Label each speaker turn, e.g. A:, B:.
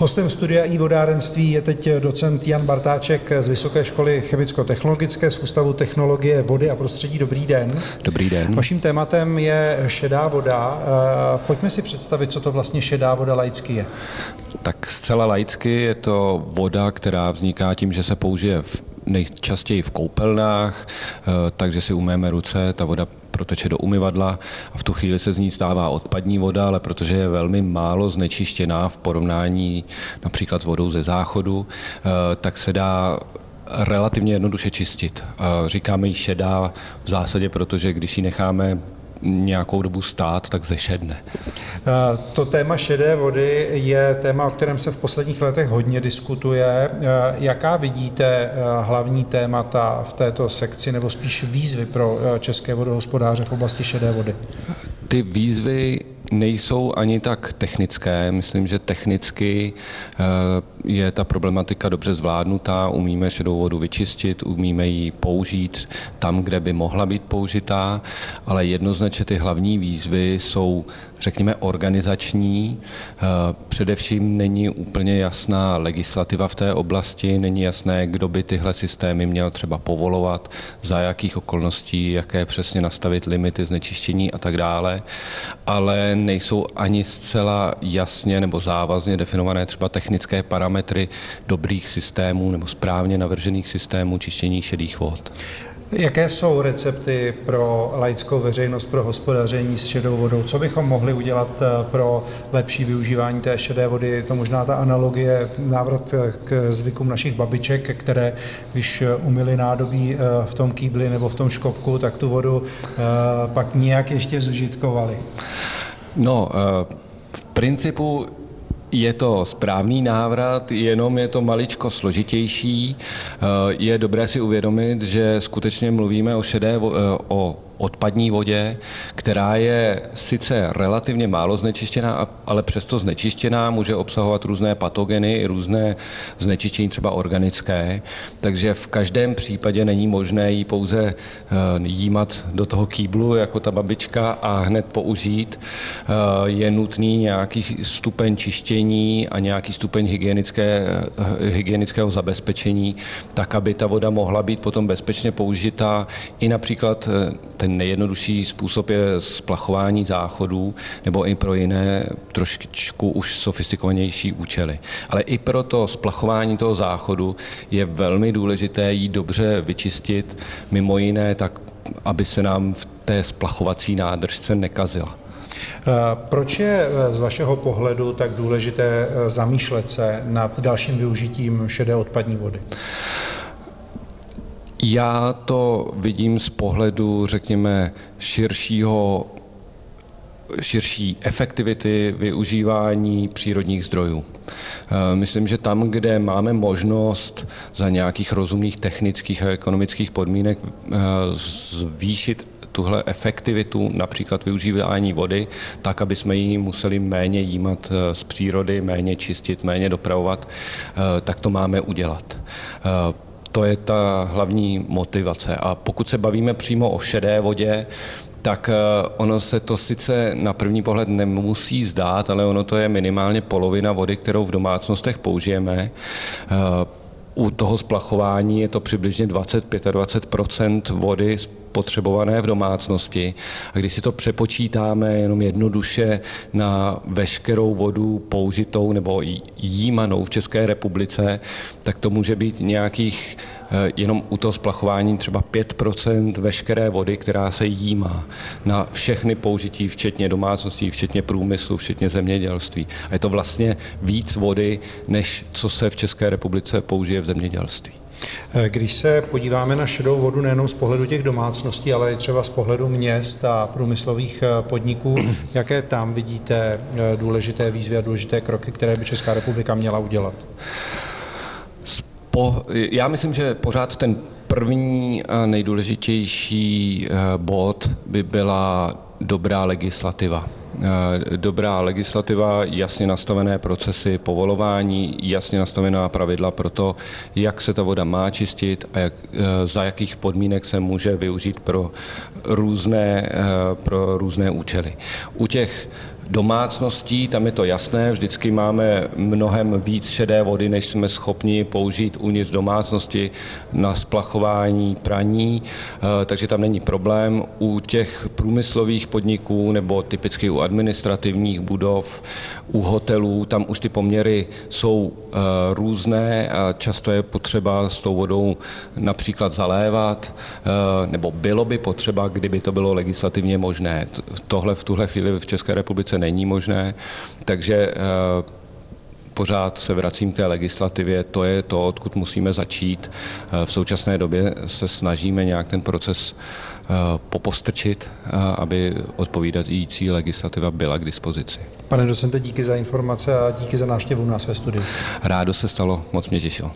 A: Hostem studia i vodárenství je teď docent Jan Bartáček z Vysoké školy chemicko-technologické z Ústavu technologie vody a prostředí. Dobrý den.
B: Dobrý den.
A: Vaším tématem je šedá voda. Eh, pojďme si představit, co to vlastně šedá voda laicky je.
B: Tak zcela laicky je to voda, která vzniká tím, že se použije v nejčastěji v koupelnách, eh, takže si umyjeme ruce, ta voda proteče do umyvadla a v tu chvíli se z ní stává odpadní voda, ale protože je velmi málo znečištěná v porovnání například s vodou ze záchodu, eh, tak se dá relativně jednoduše čistit. Říkáme ji šedá v zásadě, protože když ji necháme nějakou dobu stát, tak zešedne.
A: To téma šedé vody je téma, o kterém se v posledních letech hodně diskutuje. Jaká vidíte hlavní témata v této sekci, nebo spíš výzvy pro české vodohospodáře v oblasti šedé vody?
B: Ty výzvy nejsou ani tak technické. Myslím, že technicky eh, je ta problematika dobře zvládnutá, umíme šedou vodu vyčistit, umíme ji použít tam, kde by mohla být použitá, ale jednoznačně ty hlavní výzvy jsou, řekněme, organizační. Eh, především není úplně jasná legislativa v té oblasti, není jasné, kdo by tyhle systémy měl třeba povolovat, za jakých okolností, jaké přesně nastavit limity znečištění a tak dále, ale nejsou ani zcela jasně nebo závazně definované třeba technické parametry dobrých systémů nebo správně navržených systémů čištění šedých vod.
A: Jaké jsou recepty pro laickou veřejnost pro hospodaření s šedou vodou? Co bychom mohli udělat eh, pro lepší využívání té šedé vody? Je to možná ta analogie, návrat eh, k zvykům našich babiček, které když eh, umili nádobí v tom kýbli nebo v tom škopku, tak tu vodu pak nějak ještě zužitkovali.
B: No, v principu je to správný návrat, jenom je to maličko složitější. Je dobré si uvědomit, že skutečně mluvíme o šedé, o odpadní vodě, která je sice relativně málo znečištěná, ale přesto znečištěná, může obsahovat různé patogeny, různé znečištění třeba organické, takže v každém případě není možné ji pouze eh, jímat do toho kýblu jako ta babička a hned použít. Eh, je nutný nějaký stupeň čištění a nějaký stupeň hygienické, eh, hygienického zabezpečení, tak, aby ta voda mohla být potom bezpečně použitá i například ten nejjednodušší způsob je splachování záchodů nebo i pro jiné trošičku už sofistikovanější účely. Ale i pro to splachování toho záchodu je velmi důležité jí dobře vyčistit, mimo jiné tak, aby se nám v té splachovací nádržce nekazila.
A: Proč je z vašeho pohledu tak důležité zamýšlet se nad dalším využitím šedé odpadní vody?
B: Já to vidím z pohledu, řekněme, širšího širší efektivity využívání přírodních zdrojů. Eh, myslím, že tam, kde máme možnost za nějakých rozumných technických a ekonomických podmínek eh, zvýšit tuhle efektivitu, například využívání vody, tak, aby jsme ji museli méně jímat eh, z přírody, méně čistit, méně dopravovat, tak to máme udělat to je ta hlavní motivace. A pokud se bavíme přímo o šedé vodě, tak eh, ono se to sice na první pohled nemusí zdát, ale ono to je minimálně polovina vody, kterou v domácnostech použijeme. Eh, u toho splachování je to přibližně 20-25% vody potřebované v domácnosti. A když si to přepočítáme jenom jednoduše na veškerou vodu použitou nebo jímanou v České republice, tak to může být nějakých eh, jenom u toho splachování třeba 5% veškeré vody, která se jímá na všechny použití, včetně domácností, včetně průmyslu, včetně zemědělství. A je to vlastně víc vody, než co se v České republice použije v zemědělství.
A: Eh, když se podíváme na šedou vodu nejenom z pohledu těch domácností, ale i třeba z pohledu měst a průmyslových eh, podniků, jaké tam vidíte eh, důležité výzvy a důležité kroky, které by Česká republika měla udělat?
B: Po, já myslím, že pořád ten první a nejdůležitější bod by byla dobrá legislativa. Eh, dobrá legislativa, jasně nastavené procesy povolování, jasně nastavená pravidla pro to, jak se ta voda má čistit a jak, eh, za jakých podmínek se může využít pro různé, eh, pro různé účely. U těch domácností, tam je to jasné, vždycky máme mnohem víc šedé vody, než jsme schopni použít uvnitř domácnosti na splachování, praní, eh, takže tam není problém. U těch průmyslových podniků nebo typicky u administrativních budov, u hotelů, tam už ty poměry jsou eh, různé a často je potřeba s tou vodou například zalévat, eh, nebo bylo by potřeba, kdyby to bylo legislativně možné. Tohle v tuhle chvíli v České republice není možné, takže pořád se vracím k té legislativě, to je to, odkud musíme začít. Eh, v současné době se snažíme nějak ten proces eh, popostrčit, eh, aby odpovídající legislativa byla k dispozici.
A: Pane docente, díky za informace a díky za návštěvu nás ve studiu.
B: Rádo se stalo, moc mě těšilo.